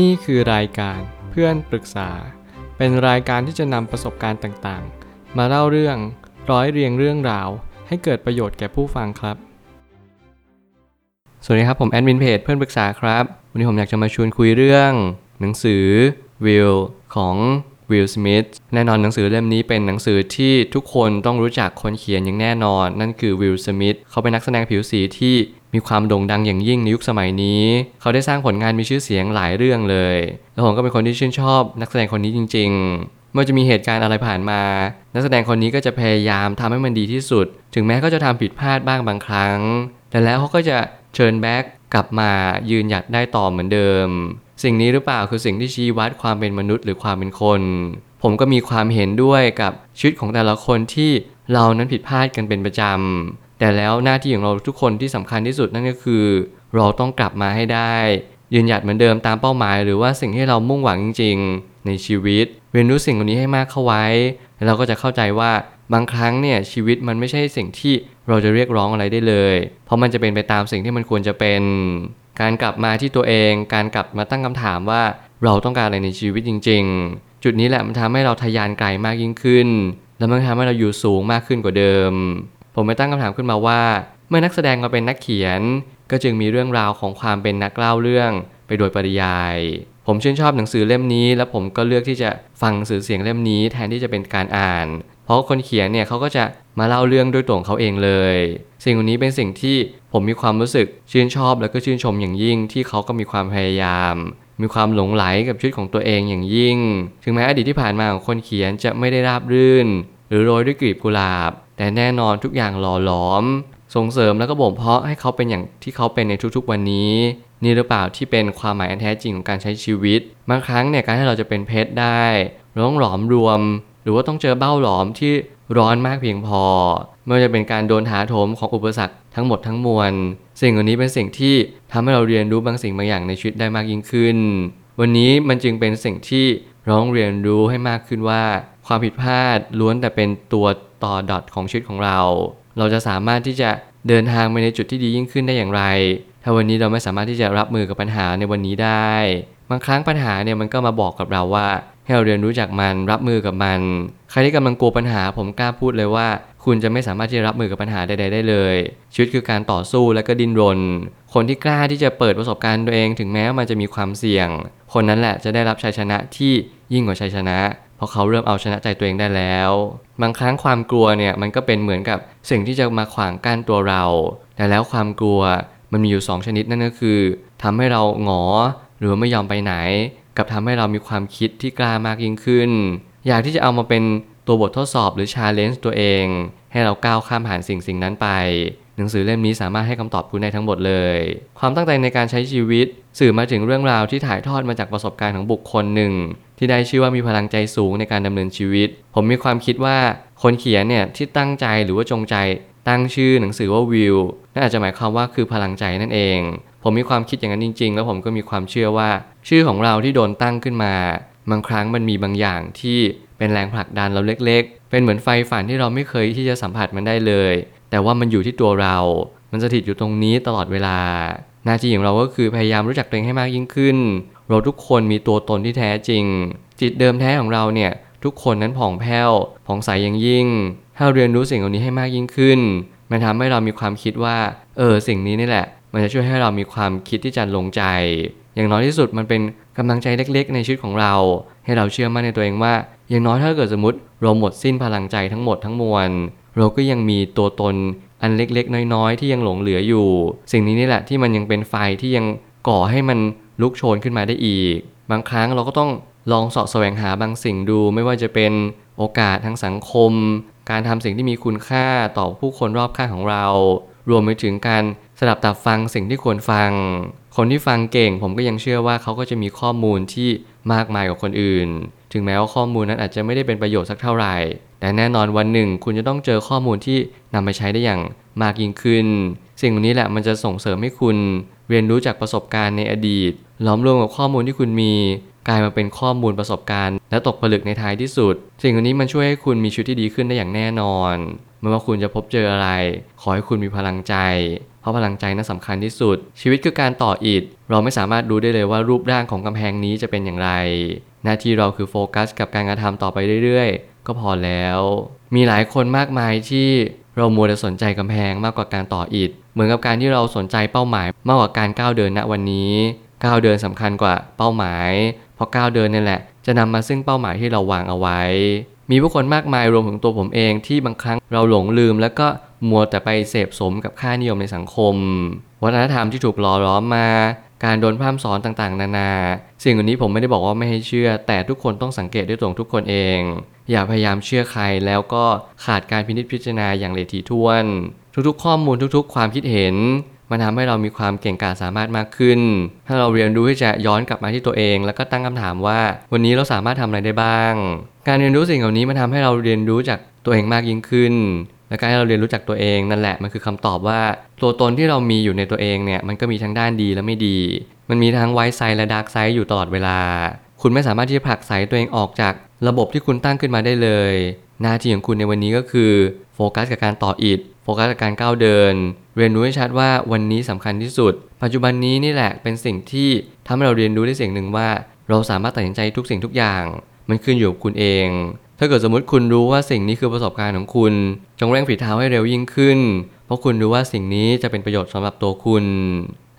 นี่คือรายการเพื่อนปรึกษา เป็นรายการที่จะนำประสบการณ์ต่างๆ มาเล่าเรื่องร้อยเรียงเรื่องราว ให้เกิดประโยชน์แก่ผู้ฟังครับ สวัสดีครับผมแอดมินเพจเพื่อนปรึกษาครับ วันนี้ผมอยากจะมาชวนคุยเรื่อง หนังสือวิลของวิลสมิธแน่นอนหนังสือเล่มนี้เป็นหนังสือที่ทุกคนต้องรู้จักคนเขียนอย่างแน่นอน นั่นคือวิลสมิธเขาเป็นนักแสดงผิวสีที่ มีความโด่งดังอย่างยิ่งในยุคสมัยนี้ เขาได้สร้างผลงานมีชื่อเสียงหลายเรื่องเลย แล้วผมก็เป็นคนที่ชื่นชอบนักแสดงคนนี้จริงๆเมื่อจะมีเหตุการณ์อะไรผ่านมา นักแสดงคนนี้ก็จะพยายามทำให้มันดีที่สุด ถึงแม้ก็จะทำผิดพลาดบ้างบางครั้ง แต่แล้วเขาก็จะเชิญแบ็กกลับมายืนหยัดได้ต่อเหมือนเดิม สิ่งนี้หรือเปล่าคือสิ่งที่ชี้วัดความเป็นมนุษย์หรือความเป็นคน ผมก็มีความเห็นด้วยกับชีวิตของแต่ละคนที่เรานั้นผิดพลาดกันเป็นประจำ แต่แล้วหน้าที่ของเราทุกคนที่สำคัญที่สุดนั่นก็คือ เราต้องกลับมาให้ได้ ยืนหยัดเหมือนเดิมตามเป้าหมาย หรือว่าสิ่งที่เรามุ่งหวังจริง ๆ ในชีวิต เรียนรู้สิ่งเหล่านี้ให้มากเข้าไว้ เราก็จะเข้าใจว่าบางครั้งเนี่ยชีวิตมันไม่ใช่สิ่งที่เราจะเรียกร้องอะไรได้เลย เพราะมันจะเป็นไปตามสิ่งที่มันควรจะเป็น การกลับมาที่ตัวเอง การกลับมาตั้งคำถามว่าเราต้องการอะไรในชีวิตจริง ๆ จุดนี้แหละมันทำให้เราทะยานไกลมากยิ่งขึ้น แล้วมันทำให้เราอยู่สูงมากขึ้นกว่าเดิม ผมไปตั้งคำถามขึ้นมาว่า เมื่อนักแสดงมาเป็นนักเขียน ก็จึงมีเรื่องราวของความเป็นนักเล่าเรื่องไปโดยปริยาย ผมชื่นชอบหนังสือเล่มนี้ แล้วผมก็เลือกที่จะฟังสื่อเสียงเล่มนี้แทนที่จะเป็นการอ่าน เพราะคนเขียนเนี่ยเขาก็จะมาเล่าเรื่องด้วยตัวของเขาเองเลย สิ่งนี้เป็นสิ่งที่ผมมีความรู้สึกชื่นชอบแล้วก็ชื่นชมอย่างยิ่งที่เขาก็มีความพยายามมีความหลงไหลกับชีวิตของตัวเองอย่างยิ่ง ถึงแม้อดีตที่ผ่านมาของคนเขียนจะไม่ได้ราบรื่น หรือโรยด้วยกลีบกุหลาบ แต่แน่นอนทุกอย่างหล่อหลอม ส่งเสริมแล้วก็บ่มเพาะให้เขาเป็นอย่างที่เขาเป็นในทุกๆวันนี้ นี่หรือเปล่าที่เป็นความหมายอันแท้จริงของการใช้ชีวิต บางครั้งเนี่ยการที่เราจะเป็นเพชรได้เราต้องหลอมรวม หรือว่าต้องเจอเบ้าหลอมที่ร้อนมากเพียงพอไม่ว่าจะเป็นการโดนถาโถมของอุปสรรคทั้งหมดทั้งมวล สิ่งเหล่านี้เป็นสิ่งที่ทำให้เราเรียนรู้บางสิ่งบางอย่างในชีวิตได้มากยิ่งขึ้น วันนี้มันจึงเป็นสิ่งที่ร้องเรียนรู้ให้มากขึ้นว่า ความผิดพลาดล้วนแต่เป็นตัวต่อดอทของชีวิตของเรา เราจะสามารถที่จะเดินทางไปในจุดที่ดียิ่งขึ้นได้อย่างไร ถ้าวันนี้เราไม่สามารถที่จะรับมือกับปัญหาในวันนี้ได้ บางครั้งปัญหาเนี่ยมันก็มาบอกกับเราว่า ให้เราเรียนรู้จากมันรับมือกับมัน ใครที่กำลังกลัวปัญหาผมกล้าพูดเลยว่า คุณจะไม่สามารถที่จะรับมือกับปัญหาใดๆได้เลย ชีวิตคือการต่อสู้และก็ดิ้นรน คนที่กล้าที่จะเปิดประสบการณ์ตัวเอง ถึงแม้ว่ามันจะมีความเสี่ยง คนนั้นแหละจะได้รับชัยชนะที่ยิ่งกว่าชัยชนะ ราะเขาเริ่มเอาชนะใจตัวเองได้แล้ว บางครั้งความกลัวเนี่ยมันก็เป็นเหมือนกับสิ่งที่จะมาขวางกั้นตัวเรา แต่แล้วความกลัวมันมีอยู่ 2 ชนิดนั่นก็คือทำให้เราหงอหรือไม่ยอมไปไหน กับทำให้เรามีความคิดที่กล้ามากยิ่งขึ้น อยากที่จะเอามาเป็นตัวบททดสอบหรือชาเลนจ์ตัวเอง ให้เราก้าวข้ามผ่านสิ่งสิ่งนั้นไป หนังสือเล่มนี้สามารถให้คำตอบคุณได้ทั้งหมดเลย ความตั้งใจในการใช้ชีวิต สื่อมาถึงเรื่องราวที่ถ่ายทอดมาจากประสบการณ์ของบุคคลหนึ่ง ที่ได้ชื่อว่ามีพลังใจสูงในการดำเนินชีวิต ผมมีความคิดว่าคนเขียนเนี่ยที่ตั้งใจหรือว่าจงใจ ตั้งชื่อหนังสือว่าวิวนั่นอาจจะหมายความว่าคือพลังใจนั่นเอง ผมมีความคิดอย่างนั้นจริง ๆ แล้วผมก็มีความเชื่อว่า ชื่อของเราที่โดนตั้งขึ้นมา บางครั้งมันมีบางอย่างที่เป็นแรงผลักดันเราเล็ก ๆ เป็นเหมือนไฟฝันที่เราไม่เคยที่จะสัมผัสมันได้เลย แต่ว่ามันอยู่ที่ตัวเรา มันสถิตอยู่ตรงนี้ตลอดเวลา หน้าที่ของเราก็คือพยายามรู้จักตัวเองให้มากยิ่งขึ้น เราทุกคนมีตัวตนที่แท้จริง จิตเดิมแท้ของเราเนี่ย ทุกคนนั้นผ่องแผ้วผ่องใสอย่างยิ่ง ถ้าเราเรียนรู้สิ่งเหล่านี้ให้มากยิ่งขึ้น มันทำให้เรามีความคิดว่า เออสิ่งนี้นี่แหละ มันจะช่วยให้เรามีความคิดที่จะลงใจ อย่างน้อยที่สุดมันเป็นกำลังใจเล็กๆ ในชีวิตของเรา ให้เราเชื่อมั่นในตัวเองว่า อย่างน้อยถ้าเกิดสมมติ เราหมดสิ้นพลังใจทั้งหมดทั้งมวลเราก็ยังมีตัวตน อันเล็กๆ น้อยๆ ที่ยังหลงเหลืออยู่ สิ่งนี้นี่แหละที่มันยังเป็นไฟที่ยังก่อให้มันลุกโชนขึ้นมาได้อีก บางครั้งเราก็ต้องลองสาะแสวงหาบางสิ่งดู ไม่ว่าจะเป็นโอกาสทางสังคม การทำสิ่งที่มีคุณค่าต่อผู้คนรอบข้างของเรา รวมไปถึงการสดับตับฟังสิ่งที่ควรฟัง คนที่ฟังเก่ง ผมก็ยังเชื่อว่าเขาก็จะมีข้อมูลที่มากมายกว่าคนอื่น ถึงแม้ว่าข้อมูลนั้นอาจจะไม่ได้เป็นประโยชน์สักเท่าไหร่ แต่แน่นอนวันหนึ่ง คุณจะต้องเจอข้อมูลที่นำไปใช้ได้อย่างมากยิ่งขึ้น สิ่งนี้แหละมันจะส่งเสริมให้คุณเรียนรู้จากประสบการณ์ในอดีต ล้อมรวมกับข้อมูลที่คุณมี กลายมาเป็นข้อมูลประสบการณ์ และตกผลึกในท้ายที่สุด สิ่งนี้มันช่วยให้คุณมีชีวิตที่ดีขึ้นได้อย่างแน่นอนไม่ว่าคุณจะพบเจออะไร ขอให้คุณมีพลังใจ เพราะพลังใจนั้นสำคัญที่สุด ชีวิตคือการต่ออิฐ เราไม่สามารถรู้ได้เลยว่ารูปร่างของกำแพงนี้จะเป็นอย่างไร หน้าที่เราคือโฟกัสกับการกระทำต่อไปเรื่อย ก็พอแล้ว มีหลายคนมากมายที่เรามัวแต่สนใจกำแพงมากกว่าการต่ออิฐ เหมือนกับการที่เราสนใจเป้าหมายมากกว่าการก้าวเดินณวันนี้ก้าวเดินสำคัญกว่าเป้าหมาย เพราะก้าวเดินนี่แหละ จะนำมาซึ่งเป้าหมายที่เราวางเอาไว้ มีผู้คนมากมายรวมถึงตัวผมเองที่บางครั้งเราหลงลืม แล้วก็มัวแต่ไปเสพสมกับค่านิยมในสังคม วัฒนธรรมที่ถูกหล่อล้อมมา การโดนพร่ำสอนต่างๆ นานา สิ่งเหล่านี้ผมไม่ได้บอกว่าไม่ให้เชื่อ แต่ทุกคนต้องสังเกตด้วยตัวทุกคนเอง อย่าพยายามเชื่อใครแล้วก็ขาดการพินิจพิจารณาอย่างละเอียดถี่ถ้วน ทุกๆ ข้อมูลทุกๆ ความคิดเห็น มันทำให้เรามีความเก่งกาจสามารถมากขึ้น ถ้าเราเรียนรู้ที่จะย้อนกลับมาที่ตัวเอง แล้วก็ตั้งคำถามว่า วันนี้เราสามารถทำอะไรได้บ้าง การเรียนรู้สิ่งเหล่านี้มันทำให้เราเรียนรู้จากตัวเองมากยิ่งขึ้นและการที่เราเรียนรู้จักตัวเองนั่นแหละมันคือคำตอบว่า ตัวตนที่เรามีอยู่ในตัวเองเนี่ยมันก็มีทั้งด้านดีและไม่ดี มันมีทั้ง white side และ dark side อยู่ตลอดเวลา คุณไม่สามารถที่จะผลักไสตัวเองออกจากระบบที่คุณตั้งขึ้นมาได้เลย หน้าที่ของคุณในวันนี้ก็คือโฟกัสกับการต่ออิฐโฟกัสกับการก้าวเดิน เรียนรู้ให้ชัดว่าวันนี้สำคัญที่สุด ปัจจุบันนี้นี่แหละเป็นสิ่งที่ทำให้เราเรียนรู้ได้สิ่งหนึ่งว่า เราสามารถตัดสินใจทุกสิ่งทุกอย่าง มันขึ้นอยู่กับคุณเอง ถ้าเกิดสมมติคุณรู้ว่าสิ่งนี้คือประสบการณ์ของคุณ จงเร่งฝีเท้าให้เร็วยิ่งขึ้น เพราะคุณรู้ว่าสิ่งนี้จะเป็นประโยชน์สำหรับตัวคุณ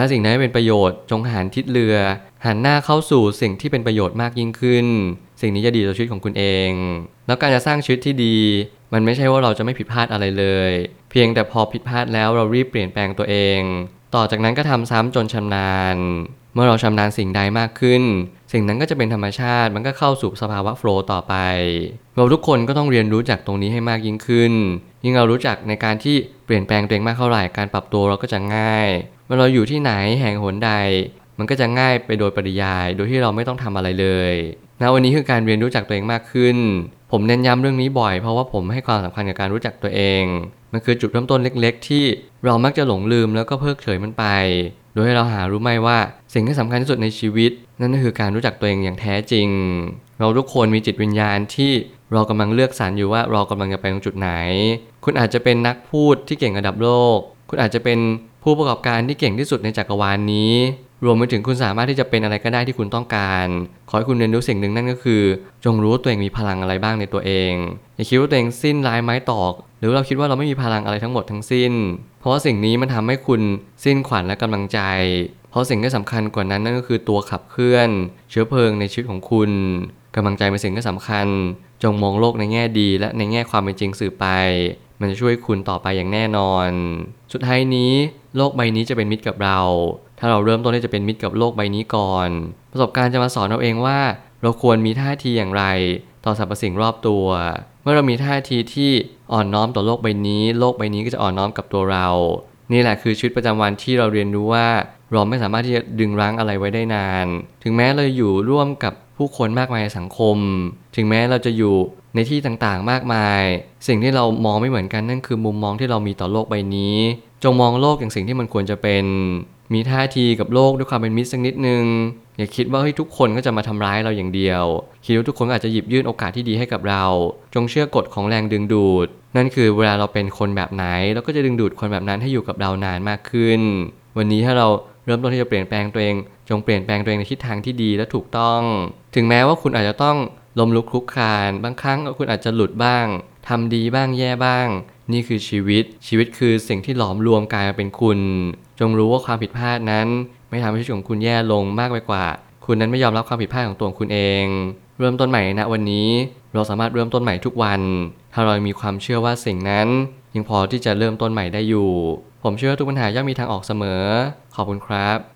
ถ้าสิ่งนั้นเป็นประโยชน์จงหันทิศเรือ หันหน้าเข้าสู่สิ่งที่เป็นประโยชน์มากยิ่งขึ้น สิ่งนี้จะดีต่อชีวิตของคุณเอง แล้วการจะสร้างชีวิตที่ดี มันไม่ใช่ว่าเราจะไม่ผิดพลาดอะไรเลย เพียงแต่พอผิดพลาดแล้วเรารีบเปลี่ยนแปลงตัวเอง ต่อจากนั้นก็ทำซ้ำจนชำนาญ เมื่อเราชำนาญสิ่งใดมากขึ้น สิ่งนั้นก็จะเป็นธรรมชาติมันก็เข้าสู่สภาวะโฟล์ต่อไป เราทุกคนก็ต้องเรียนรู้จากตรงนี้ให้มากยิ่งขึ้น ยิ่งเรารู้จักในการที่เปลี่ยนแปลงตัวเองมากเท่าไหร่การปรับตัวเราก็จะง่าย เมื่อเราอยู่ที่ไหนแห่งหนใด มันก็จะง่ายไปโดยปริยาย โดยที่เราไม่ต้องทำอะไรเลยณวันนี้คือการเรียนรู้จักตัวเองมากขึ้น ผมเน้นย้ำเรื่องนี้บ่อยเพราะว่าผมให้ความสำคัญกับการรู้จักตัวเอง มันคือจุดเริ่มต้นเล็ก ๆ ที่เรามักจะหลงลืมแล้วก็เพิกเฉยมันไป โดยให้เราหารู้ไหมว่า สิ่งที่สำคัญที่สุดในชีวิต นั่นก็คือการรู้จักตัวเองอย่างแท้จริง เราทุกคนมีจิตวิญญาณที่เรากำลังเลือกสรรอยู่ว่าเรากำลังจะไปตรงจุดไหน คุณอาจจะเป็นนักพูดที่เก่งระดับโลก คุณอาจจะเป็น ผู้ประกอบการที่เก่งที่สุดในจักรวาลนี้ รวมไปถึงคุณสามารถที่จะเป็นอะไรก็ได้ที่คุณต้องการ ขอให้คุณเรียนรู้สิ่งหนึ่งนั่นก็คือ จงรู้ว่าตัวเองมีพลังอะไรบ้างในตัวเองอย่าคิดว่าตัวเองสิ้นลายไม้ตอก หรือเราคิดว่าเราไม่มีพลังอะไรทั้งหมดทั้งสิ้น เพราะว่าสิ่งนี้มันทำให้คุณสิ้นขวัญและกำลังใจเพราะสิ่งที่สำคัญกว่านั้นนั่นก็คือตัวขับเคลื่อน เชื้อเพลิงในชีวิตของคุณกำลังใจเป็นสิ่งที่สำคัญ จงมองโลกในแง่ดีและในแง่ความเป็นจริงสื่อไป มันจะช่วยคุณต่อไปอย่างแน่นอน สุดท้ายนี้ โลกใบนี้จะเป็นมิตรกับเรา ถ้าเราเริ่มต้นที่จะเป็นมิตรกับโลกใบนี้ก่อน ประสบการณ์จะมาสอนเราเองว่า เราควรมีท่าทีอย่างไร ต่อสรรพสิ่งรอบตัว เมื่อเรามีท่าทีที่อ่อนน้อมต่อโลกใบนี้ โลกใบนี้ก็จะอ่อนน้อมกับตัวเรา นี่แหละคือชีวิตประจำวันที่เราเรียนรู้ว่าเราไม่สามารถที่จะดึงรั้งอะไรไว้ได้นาน ถึงแม้เราอยู่ร่วมกับ ผู้คนมากมายในสังคม ถึงแม้เราจะอยู่ในที่ต่างๆมากมาย สิ่งที่เรามองไม่เหมือนกันนั่นคือมุมมองที่เรามีต่อโลกใบนี้ จงมองโลกอย่างสิ่งที่มันควรจะเป็น มีท่าทีกับโลกด้วยความเป็นมิตรสักนิดนึง อย่าคิดว่าเฮ้ยทุกคนก็จะมาทำร้ายเราอย่างเดียว คิดว่าทุกคนอาจจะหยิบยื่นโอกาสที่ดีให้กับเรา จงเชื่อกฎของแรงดึงดูด นั่นคือเวลาเราเป็นคนแบบไหนเราก็จะดึงดูดคนแบบนั้นให้อยู่กับเรานานมากขึ้น วันนี้ถ้าเราเริ่มต้นที่จะเปลี่ยนแปลงตัวเอง จงเปลี่ยนแปลงตัวเองในทิศทางที่ดีและถูกต้อง ถึงแม้ว่าคุณอาจจะต้องล้มลุกคลุกคลาน บางครั้งคุณอาจจะหลุดบ้างทำดีบ้างแย่บ้าง นี่คือชีวิต ชีวิตคือสิ่งที่หลอมรวมกลายมาเป็นคุณ จงรู้ว่าความผิดพลาดนั้น ไม่ทำให้ชีวิตของคุณแย่ลงมากไปกว่า คุณนั้นไม่ยอมรับความผิดพลาดของตัวคุณเอง เริ่มต้นใหม่ณวันนี้ เราสามารถเริ่มต้นใหม่ทุกวัน ถ้าเรามีความเชื่อว่าสิ่งนั้นยังพอที่จะเริ่มต้นใหม่ได้อยู่ ผมเชื่อว่าทุกปัญหาย่อมมีทางออกเสมอ ขอบคุณครับ